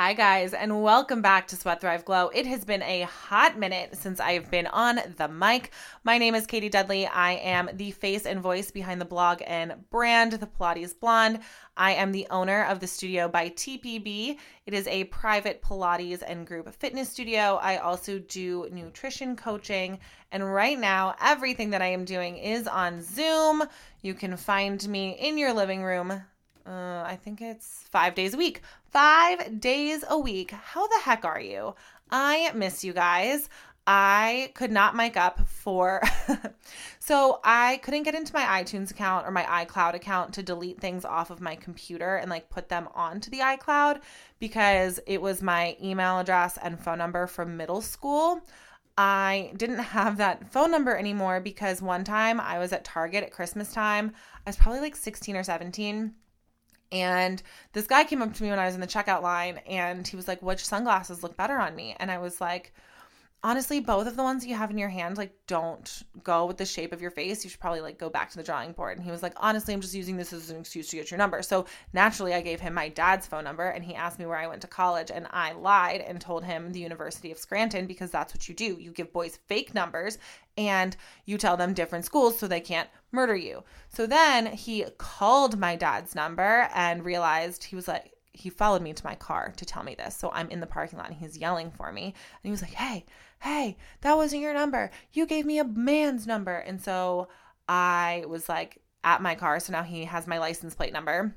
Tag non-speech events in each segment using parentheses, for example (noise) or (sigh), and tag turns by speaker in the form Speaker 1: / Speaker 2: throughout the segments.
Speaker 1: Hi, guys, and welcome back to Sweat Thrive Glow. It has been a hot minute since I've been on the mic. My name is Katie Dudley. I am the face and voice behind the blog and brand, The Pilates Blonde. I am the owner of the studio by TPB. It is a private Pilates and group fitness studio. I also do nutrition coaching. And right now, everything that I am doing is on Zoom. You can find me in your living room uh, I think it's five days a week. Five days a week. How the heck are you? I miss you guys. I could not mic up for. (laughs) so I couldn't get into my iTunes account or my iCloud account to delete things off of my computer and like put them onto the iCloud because it was my email address and phone number from middle school. I didn't have that phone number anymore because one time I was at Target at Christmas time. I was probably like 16 or 17 and this guy came up to me when I was in the checkout line and he was like, Which sunglasses look better on me? And I was like, honestly both of the ones you have in your hand like don't go with the shape of your face. You should probably like go back to the drawing board. And he was like honestly i'm just using this as an excuse to get your number. So naturally i gave him my dad's phone number and he asked me where i went to college and i lied and told him the university of scranton because that's what you do. You give boys fake numbers and you tell them different schools so they can't murder you. So then he called my dad's number and realized he was like he followed me to my car to tell me this. So I'm in the parking lot and he's yelling for me. And he was like, Hey, hey, that wasn't your number. You gave me a man's number. And so I was like at my car. So now he has my license plate number.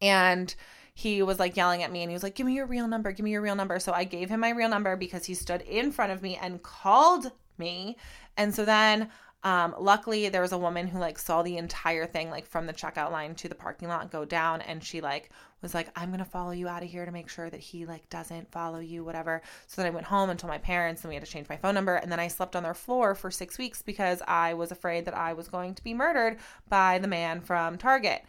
Speaker 1: And he was like yelling at me and he was like, Give me your real number. Give me your real number. So I gave him my real number because he stood in front of me and called me. And so then um, luckily, there was a woman who like saw the entire thing, like from the checkout line to the parking lot, go down, and she like was like, "I'm gonna follow you out of here to make sure that he like doesn't follow you, whatever." So then I went home and told my parents, and we had to change my phone number, and then I slept on their floor for six weeks because I was afraid that I was going to be murdered by the man from Target.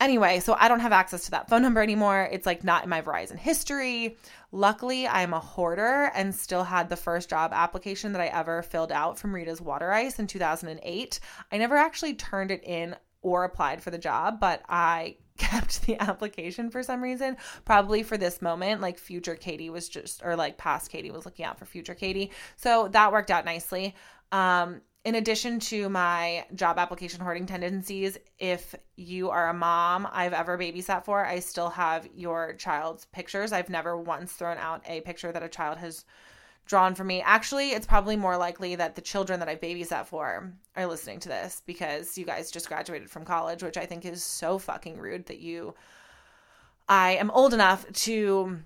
Speaker 1: Anyway, so I don't have access to that phone number anymore. It's like not in my Verizon history. Luckily, I'm a hoarder and still had the first job application that I ever filled out from Rita's Water Ice in 2008. I never actually turned it in or applied for the job, but I (laughs) kept the application for some reason, probably for this moment. Like future Katie was just, or like past Katie was looking out for future Katie. So that worked out nicely. Um, in addition to my job application hoarding tendencies, if you are a mom I've ever babysat for, I still have your child's pictures. I've never once thrown out a picture that a child has drawn for me. Actually, it's probably more likely that the children that I've babysat for are listening to this because you guys just graduated from college, which I think is so fucking rude that you. I am old enough to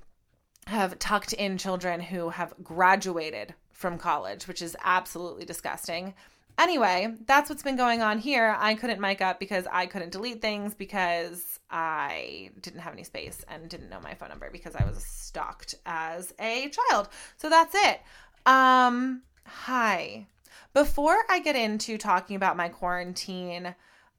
Speaker 1: have tucked in children who have graduated from college, which is absolutely disgusting. Anyway, that's what's been going on here. I couldn't mic up because I couldn't delete things because I didn't have any space and didn't know my phone number because I was stalked as a child. So that's it. Um, hi. Before I get into talking about my quarantine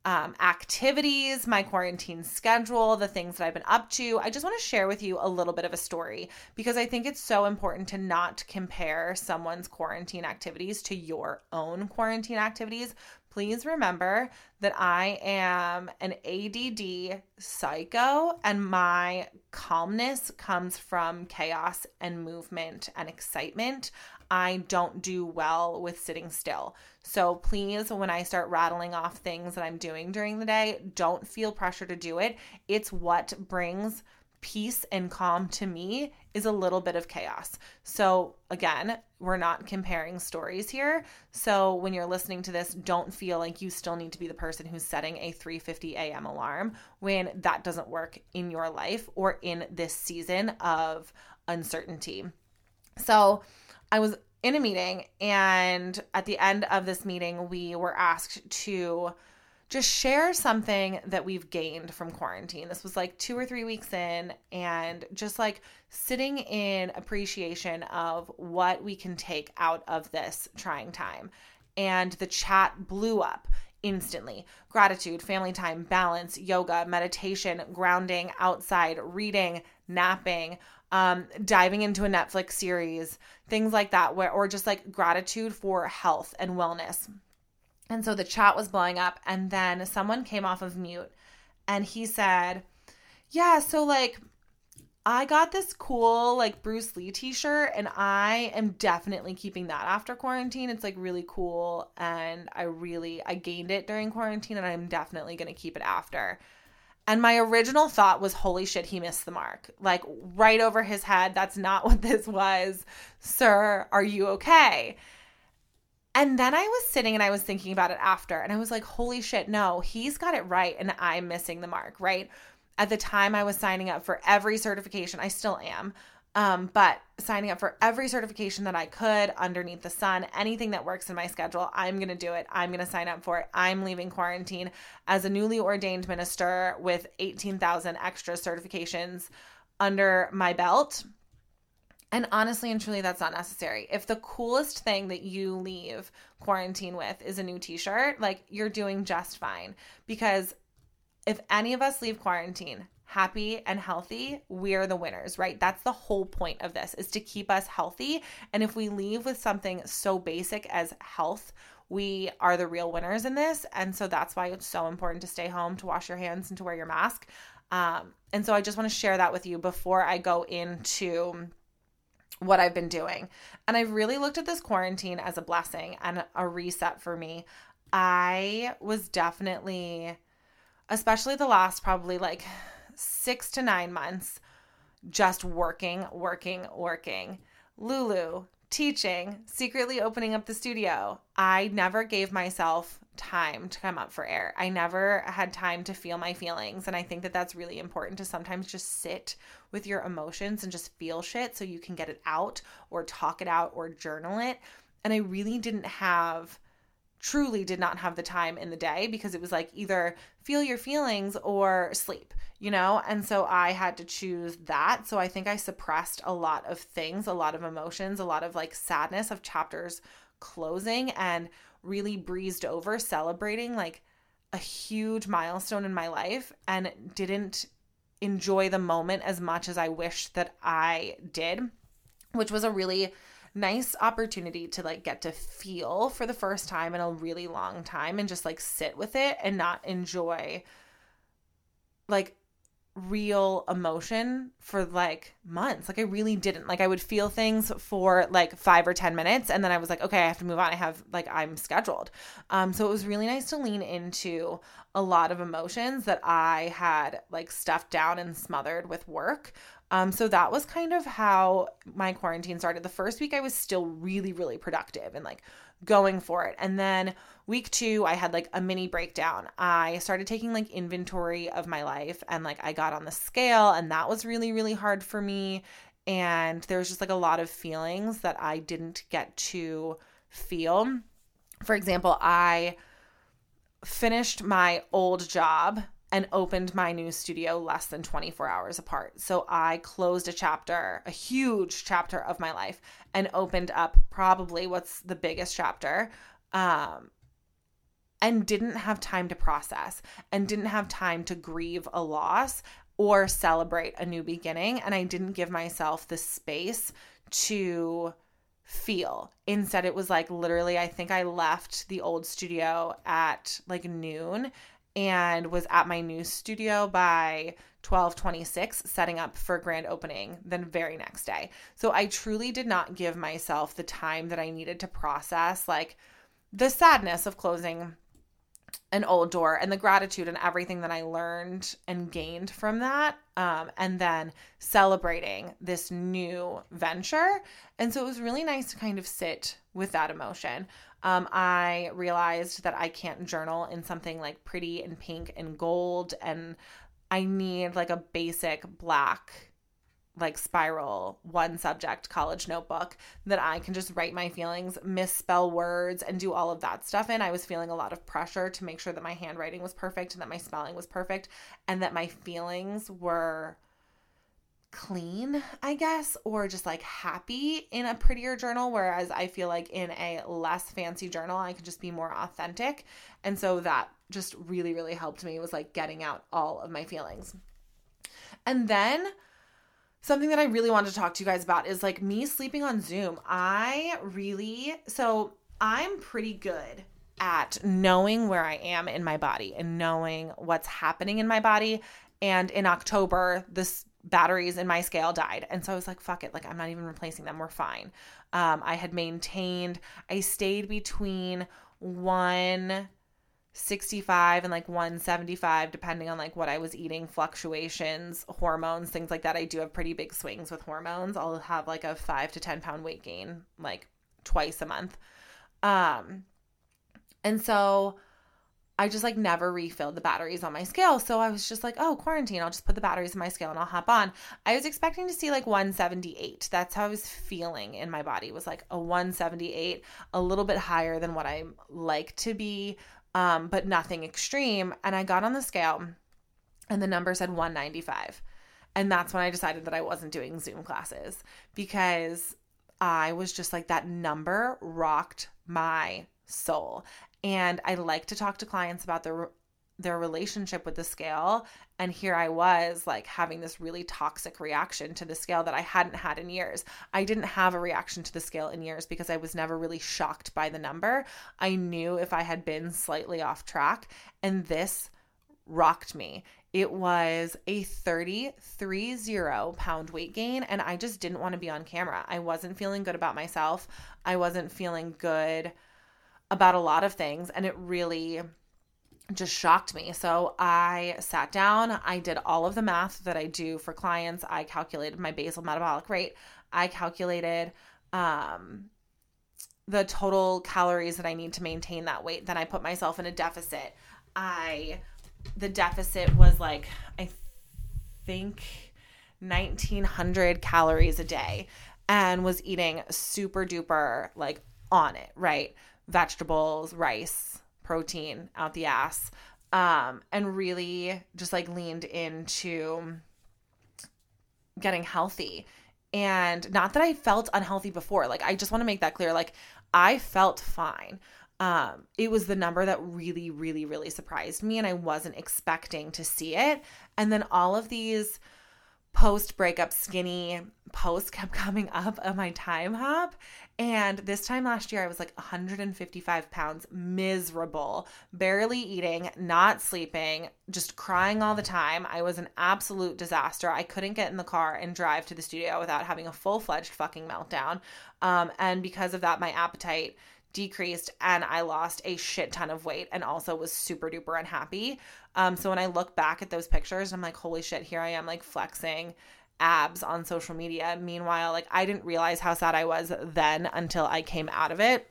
Speaker 1: um, activities, my quarantine schedule, the things that I've been up to. I just want to share with you a little bit of a story because I think it's so important to not compare someone's quarantine activities to your own quarantine activities. Please remember that I am an ADD psycho and my calmness comes from chaos and movement and excitement. I don't do well with sitting still. So please, when I start rattling off things that I'm doing during the day, don't feel pressure to do it. It's what brings peace and calm to me is a little bit of chaos. So, again, we're not comparing stories here. So, when you're listening to this, don't feel like you still need to be the person who's setting a 3:50 a.m. alarm when that doesn't work in your life or in this season of uncertainty. So, I was in a meeting, and at the end of this meeting, we were asked to just share something that we've gained from quarantine. This was like two or three weeks in, and just like sitting in appreciation of what we can take out of this trying time. And the chat blew up instantly. Gratitude, family time, balance, yoga, meditation, grounding, outside, reading, napping, um, diving into a Netflix series, things like that, where or just like gratitude for health and wellness. And so the chat was blowing up, and then someone came off of mute and he said, Yeah, so like I got this cool like Bruce Lee t-shirt and I am definitely keeping that after quarantine. It's like really cool and I really I gained it during quarantine and I'm definitely going to keep it after. And my original thought was holy shit, he missed the mark. Like right over his head. That's not (laughs) what this was. Sir, are you okay? And then I was sitting and I was thinking about it after and I was like, holy shit, no, he's got it right and I'm missing the mark, right? at the time I was signing up for every certification, I still am. Um, but signing up for every certification that I could underneath the sun, anything that works in my schedule, I'm going to do it. I'm going to sign up for it. I'm leaving quarantine as a newly ordained minister with 18,000 extra certifications under my belt. And honestly and truly, that's not necessary. If the coolest thing that you leave quarantine with is a new t shirt, like you're doing just fine because if any of us leave quarantine happy and healthy, we're the winners, right? That's the whole point of this is to keep us healthy. And if we leave with something so basic as health, we are the real winners in this. And so that's why it's so important to stay home, to wash your hands, and to wear your mask. Um, and so I just want to share that with you before I go into what I've been doing. And I've really looked at this quarantine as a blessing and a reset for me. I was definitely especially the last probably like six to nine months, just working, working, working. Lulu, teaching, secretly opening up the studio. I never gave myself time to come up for air. I never had time to feel my feelings. And I think that that's really important to sometimes just sit with your emotions and just feel shit so you can get it out or talk it out or journal it. And I really didn't have truly did not have the time in the day because it was like either feel your feelings or sleep, you know? And so I had to choose that. So I think I suppressed a lot of things, a lot of emotions, a lot of like sadness of chapters closing and really breezed over celebrating like a huge milestone in my life and didn't enjoy the moment as much as I wish that I did, which was a really nice opportunity to like get to feel for the first time in a really long time and just like sit with it and not enjoy like real emotion for like months. Like I really didn't. Like I would feel things for like 5 or 10 minutes and then I was like, okay, I have to move on. I have like I'm scheduled. Um so it was really nice to lean into a lot of emotions that I had like stuffed down and smothered with work. Um, so that was kind of how my quarantine started. The first week I was still really, really productive and like going for it. And then week two, I had like a mini breakdown. I started taking like inventory of my life and like I got on the scale, and that was really, really hard for me. And there was just like a lot of feelings that I didn't get to feel. For example, I finished my old job and opened my new studio less than 24 hours apart. So I closed a chapter, a huge chapter of my life, and opened up probably what's the biggest chapter. Um, and didn't have time to process and didn't have time to grieve a loss or celebrate a new beginning. And I didn't give myself the space to feel. Instead, it was like literally, I think I left the old studio at like noon and was at my new studio by 1226 setting up for grand opening the very next day. So I truly did not give myself the time that I needed to process like the sadness of closing an old door and the gratitude and everything that I learned and gained from that. Um, and then celebrating this new venture. And so it was really nice to kind of sit with that emotion um, I realized that I can't journal in something like pretty and pink and gold, and I need like a basic black like spiral one subject college notebook that I can just write my feelings, misspell words, and do all of that stuff in. I was feeling a lot of pressure to make sure that my handwriting was perfect and that my spelling was perfect and that my feelings were clean, I guess, or just like happy in a prettier journal. Whereas I feel like in a less fancy journal, I can just be more authentic. And so that just really, really helped me was like getting out all of my feelings. And then something that I really wanted to talk to you guys about is like me sleeping on Zoom. I really, so I'm pretty good at knowing where I am in my body and knowing what's happening in my body. And in October, this batteries in my scale died. And so I was like, fuck it. Like, I'm not even replacing them. We're fine. Um, I had maintained, I stayed between 165 and like 175, depending on like what I was eating, fluctuations, hormones, things like that. I do have pretty big swings with hormones. I'll have like a five to 10 pound weight gain like twice a month. Um, and so I just like never refilled the batteries on my scale. So I was just like, oh, quarantine, I'll just put the batteries in my scale and I'll hop on. I was expecting to see like 178. That's how I was feeling in my body was like a 178, a little bit higher than what I like to be, um, but nothing extreme. And I got on the scale and the number said 195. And that's when I decided that I wasn't doing Zoom classes because I was just like, that number rocked my soul. And I like to talk to clients about their their relationship with the scale and here I was like having this really toxic reaction to the scale that I hadn't had in years. I didn't have a reaction to the scale in years because I was never really shocked by the number. I knew if I had been slightly off track and this rocked me. It was a 33 0 pound weight gain, and I just didn't want to be on camera. I wasn't feeling good about myself. I wasn't feeling good about a lot of things and it really just shocked me. So I sat down, I did all of the math that I do for clients. I calculated my basal metabolic rate. I calculated um the total calories that I need to maintain that weight. Then I put myself in a deficit. I the deficit was like I think 1900 calories a day and was eating super duper like on it, right? Vegetables, rice, protein out the ass. Um, and really just like leaned into getting healthy. And not that I felt unhealthy before. Like I just want to make that clear. Like I felt fine. Um, it was the number that really, really, really surprised me, and I wasn't expecting to see it. And then all of these post breakup skinny posts kept (laughs) coming up on my time hop. And this time last year, I was like 155 pounds, miserable, barely eating, not sleeping, just crying all the time. I was an absolute disaster. I couldn't get in the car and drive to the studio without having a full fledged fucking meltdown. Um, and because of that, my appetite decreased and I lost a shit ton of weight and also was super duper unhappy. Um, so when I look back at those pictures, I'm like, holy shit, here I am like flexing abs on social media. Meanwhile, like I didn't realize how sad I was then until I came out of it.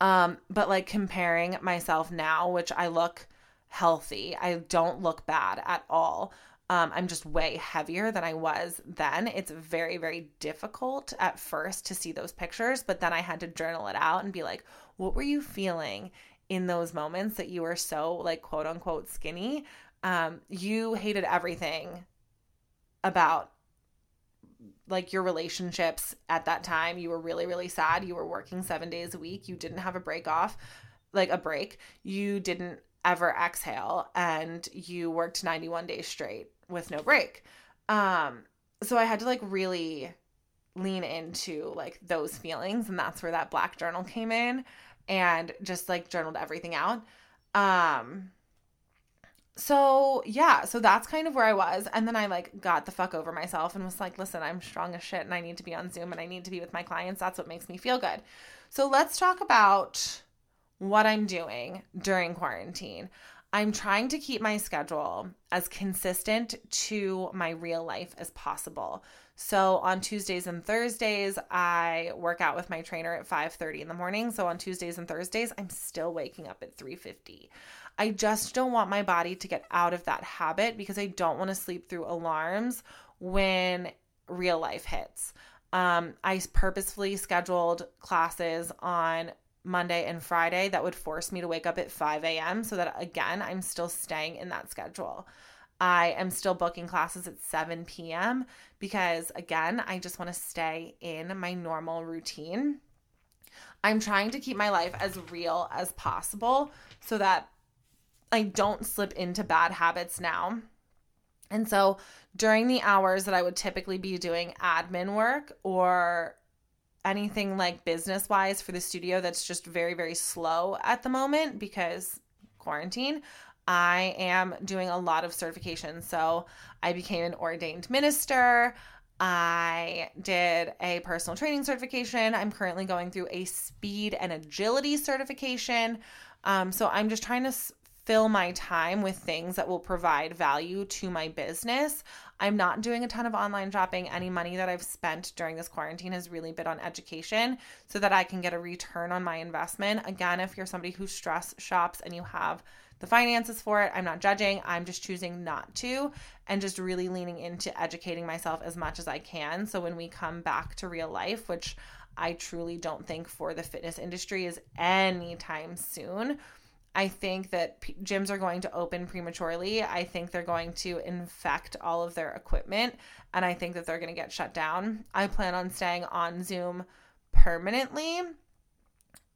Speaker 1: Um, but like comparing myself now, which I look healthy, I don't look bad at all. Um, I'm just way heavier than I was then. It's very, very difficult at first to see those pictures, but then I had to journal it out and be like, what were you feeling in those moments that you were so, like, quote unquote, skinny? Um, you hated everything about like your relationships at that time. You were really, really sad. You were working seven days a week. You didn't have a break off, like a break. You didn't ever exhale and you worked 91 days straight with no break. Um, so I had to like really lean into like those feelings and that's where that black journal came in and just like journaled everything out. Um so yeah, so that's kind of where I was. And then I like got the fuck over myself and was like, listen, I'm strong as shit and I need to be on Zoom and I need to be with my clients. That's what makes me feel good. So let's talk about what I'm doing during quarantine. I'm trying to keep my schedule as consistent to my real life as possible. So on Tuesdays and Thursdays, I work out with my trainer at 5:30 in the morning. So on Tuesdays and Thursdays, I'm still waking up at 3:50. I just don't want my body to get out of that habit because I don't want to sleep through alarms when real life hits. Um, I purposefully scheduled classes on Monday and Friday that would force me to wake up at 5 a.m. so that again, I'm still staying in that schedule. I am still booking classes at 7 p.m. because again, I just want to stay in my normal routine. I'm trying to keep my life as real as possible so that I don't slip into bad habits now. And so during the hours that I would typically be doing admin work or anything like business wise for the studio that's just very, very slow at the moment because quarantine. I am doing a lot of certifications. So I became an ordained minister. I did a personal training certification. I'm currently going through a speed and agility certification. Um, so I'm just trying to fill my time with things that will provide value to my business. I'm not doing a ton of online shopping. Any money that I've spent during this quarantine has really been on education so that I can get a return on my investment. Again, if you're somebody who stress shops and you have the finances for it. I'm not judging. I'm just choosing not to and just really leaning into educating myself as much as I can. So when we come back to real life, which I truly don't think for the fitness industry is anytime soon. I think that p- gyms are going to open prematurely. I think they're going to infect all of their equipment and I think that they're going to get shut down. I plan on staying on Zoom permanently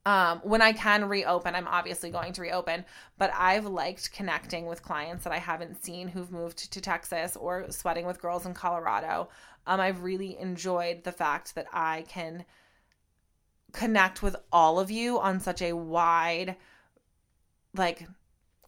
Speaker 1: um, when I can reopen, I'm obviously going to reopen, but I've liked connecting with clients that I haven't seen who've moved to Texas or sweating with girls in Colorado. Um, I've really enjoyed the fact that I can connect with all of you on such a wide, like,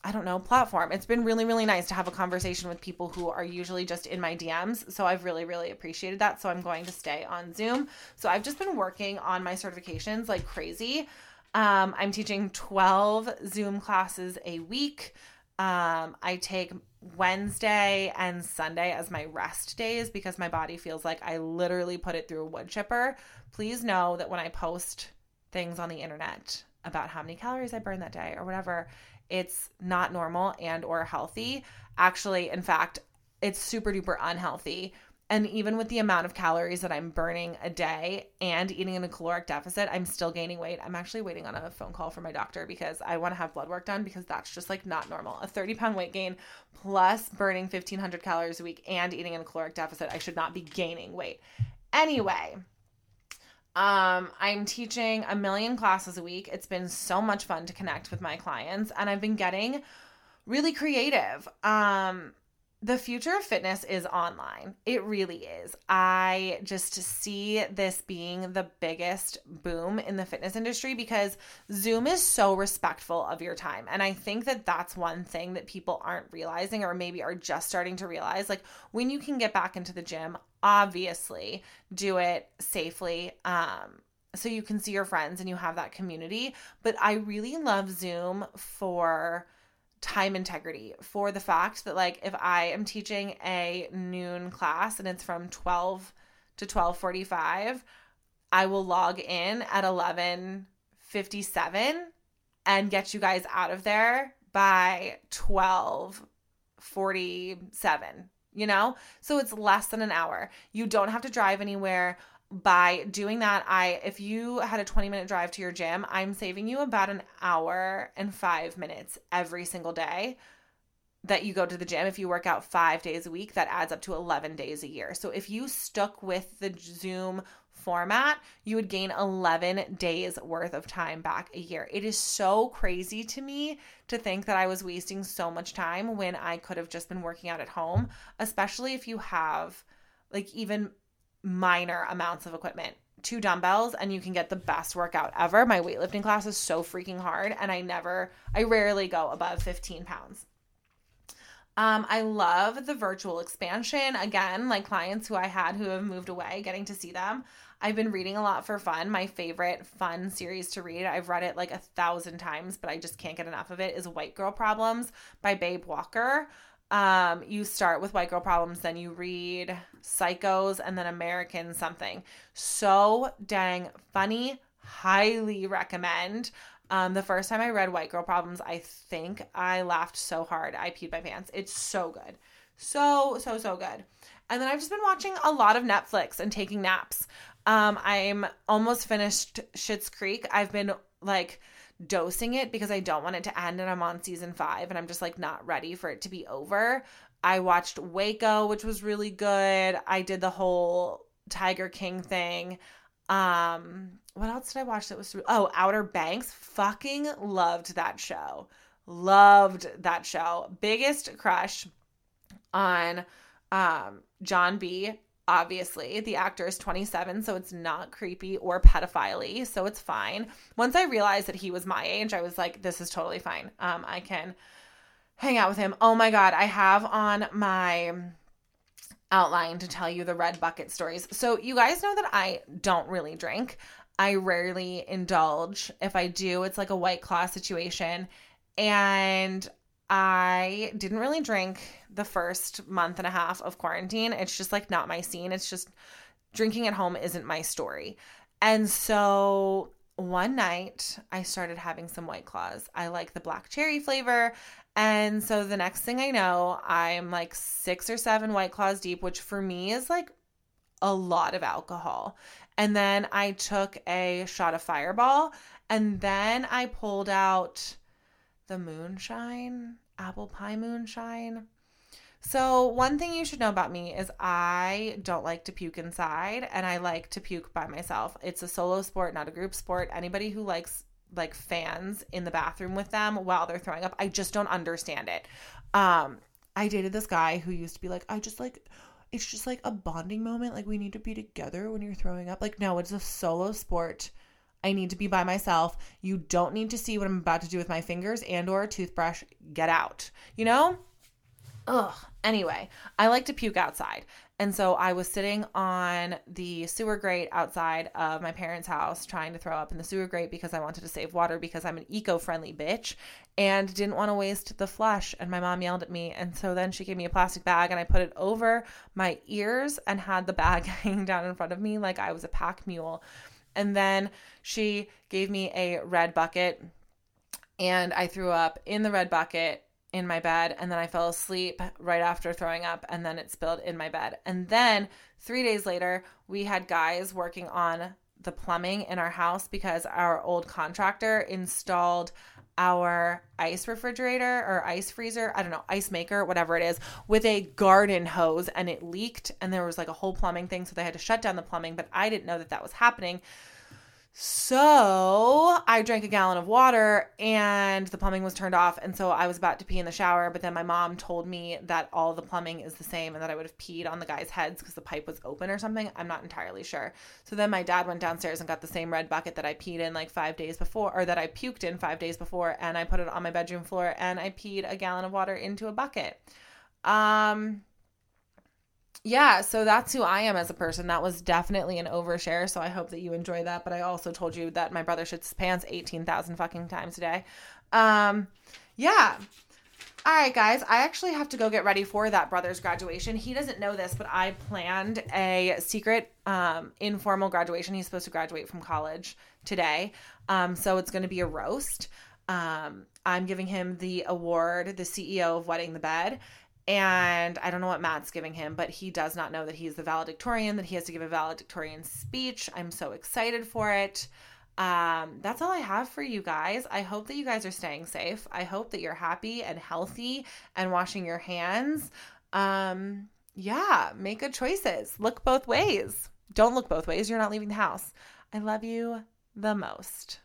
Speaker 1: I don't know, platform. It's been really, really nice to have a conversation with people who are usually just in my DMs. So I've really, really appreciated that. So I'm going to stay on Zoom. So I've just been working on my certifications like crazy. Um, I'm teaching 12 Zoom classes a week. Um, I take Wednesday and Sunday as my rest days because my body feels like I literally put it through a wood chipper. Please know that when I post things on the internet about how many calories I burn that day or whatever, it's not normal and or healthy. Actually, in fact, it's super duper unhealthy and even with the amount of calories that I'm burning a day and eating in a caloric deficit, I'm still gaining weight. I'm actually waiting on a phone call from my doctor because I want to have blood work done because that's just like not normal. A 30 pound weight gain plus burning 1500 calories a week and eating in a caloric deficit, I should not be gaining weight. Anyway, um, I'm teaching a million classes a week. It's been so much fun to connect with my clients and I've been getting really creative. Um, the future of fitness is online. It really is. I just see this being the biggest boom in the fitness industry because Zoom is so respectful of your time. And I think that that's one thing that people aren't realizing or maybe are just starting to realize. Like when you can get back into the gym, obviously do it safely. Um, so you can see your friends and you have that community. But I really love Zoom for time integrity for the fact that like if I am teaching a noon class and it's from 12 to 12:45, I will log in at 11:57 and get you guys out of there by 12:47, you know? So it's less than an hour. You don't have to drive anywhere by doing that i if you had a 20 minute drive to your gym i'm saving you about an hour and 5 minutes every single day that you go to the gym if you work out 5 days a week that adds up to 11 days a year so if you stuck with the zoom format you would gain 11 days worth of time back a year it is so crazy to me to think that i was wasting so much time when i could have just been working out at home especially if you have like even minor amounts of equipment two dumbbells and you can get the best workout ever. My weightlifting class is so freaking hard and I never, I rarely go above 15 pounds. Um, I love the virtual expansion. Again, like clients who I had who have moved away, getting to see them. I've been reading a lot for fun. My favorite fun series to read, I've read it like a thousand times, but I just can't get enough of it, is White Girl Problems by Babe Walker um, you start with white girl problems, then you read psychos and then American something. So dang funny. Highly recommend. Um, the first time I read White Girl Problems, I think I laughed so hard I peed my pants. It's so good. So, so, so good. And then I've just been watching a lot of Netflix and taking naps. Um, I'm almost finished Schitt's Creek. I've been like dosing it because I don't want it to end and I'm on season five and I'm just like not ready for it to be over. I watched Waco, which was really good. I did the whole Tiger King thing. Um, what else did I watch that was oh Outer Banks? Fucking loved that show. Loved that show. Biggest crush on um John B obviously the actor is 27 so it's not creepy or pedophile so it's fine once i realized that he was my age i was like this is totally fine um i can hang out with him. Oh my God, I have on my outline to tell you the red bucket stories. So, you guys know that I don't really drink. I rarely indulge. If I do, it's like a white claw situation. And I didn't really drink the first month and a half of quarantine. It's just like not my scene. It's just drinking at home isn't my story. And so one night I started having some white claws. I like the black cherry flavor. And so the next thing I know, I'm like six or seven white claws deep, which for me is like a lot of alcohol. And then I took a shot of fireball and then I pulled out the moonshine, apple pie moonshine. So, one thing you should know about me is I don't like to puke inside and I like to puke by myself. It's a solo sport, not a group sport. Anybody who likes like fans in the bathroom with them while they're throwing up, I just don't understand it. Um, I dated this guy who used to be like, I just like it's just like a bonding moment. Like we need to be together when you're throwing up. Like, no, it's a solo sport. I need to be by myself. You don't need to see what I'm about to do with my fingers and or a toothbrush. Get out. You know? Ugh. Anyway, I like to puke outside. And so I was sitting on the sewer grate outside of my parents' house trying to throw up in the sewer grate because I wanted to save water because I'm an eco friendly bitch and didn't want to waste the flush. And my mom yelled at me. And so then she gave me a plastic bag and I put it over my ears and had the bag (laughs) hanging down in front of me like I was a pack mule. And then she gave me a red bucket and I threw up in the red bucket in my bed and then I fell asleep right after throwing up and then it spilled in my bed. And then 3 days later, we had guys working on the plumbing in our house because our old contractor installed our ice refrigerator or ice freezer, I don't know, ice maker, whatever it is, with a garden hose and it leaked and there was like a whole plumbing thing so they had to shut down the plumbing, but I didn't know that that was happening. So I drank a gallon of water and the plumbing was turned off. And so I was about to pee in the shower, but then my mom told me that all the plumbing is the same and that I would have peed on the guys' heads because the pipe was open or something. I'm not entirely sure. So then my dad went downstairs and got the same red bucket that I peed in like five days before, or that I puked in five days before. And I put it on my bedroom floor and I peed a gallon of water into a bucket. Um, yeah, so that's who I am as a person. That was definitely an overshare. So I hope that you enjoy that. But I also told you that my brother shits his pants 18,000 fucking times a day. Um, yeah. All right, guys, I actually have to go get ready for that brother's graduation. He doesn't know this, but I planned a secret um, informal graduation. He's supposed to graduate from college today. Um, so it's going to be a roast. Um, I'm giving him the award, the CEO of Wetting the Bed and I don't know what Matt's giving him, but he does not know that he's the valedictorian, that he has to give a valedictorian speech. I'm so excited for it. Um, that's all I have for you guys. I hope that you guys are staying safe. I hope that you're happy and healthy and washing your hands. Um, yeah, make good choices. Look both ways. Don't look both ways. You're not leaving the house. I love you the most.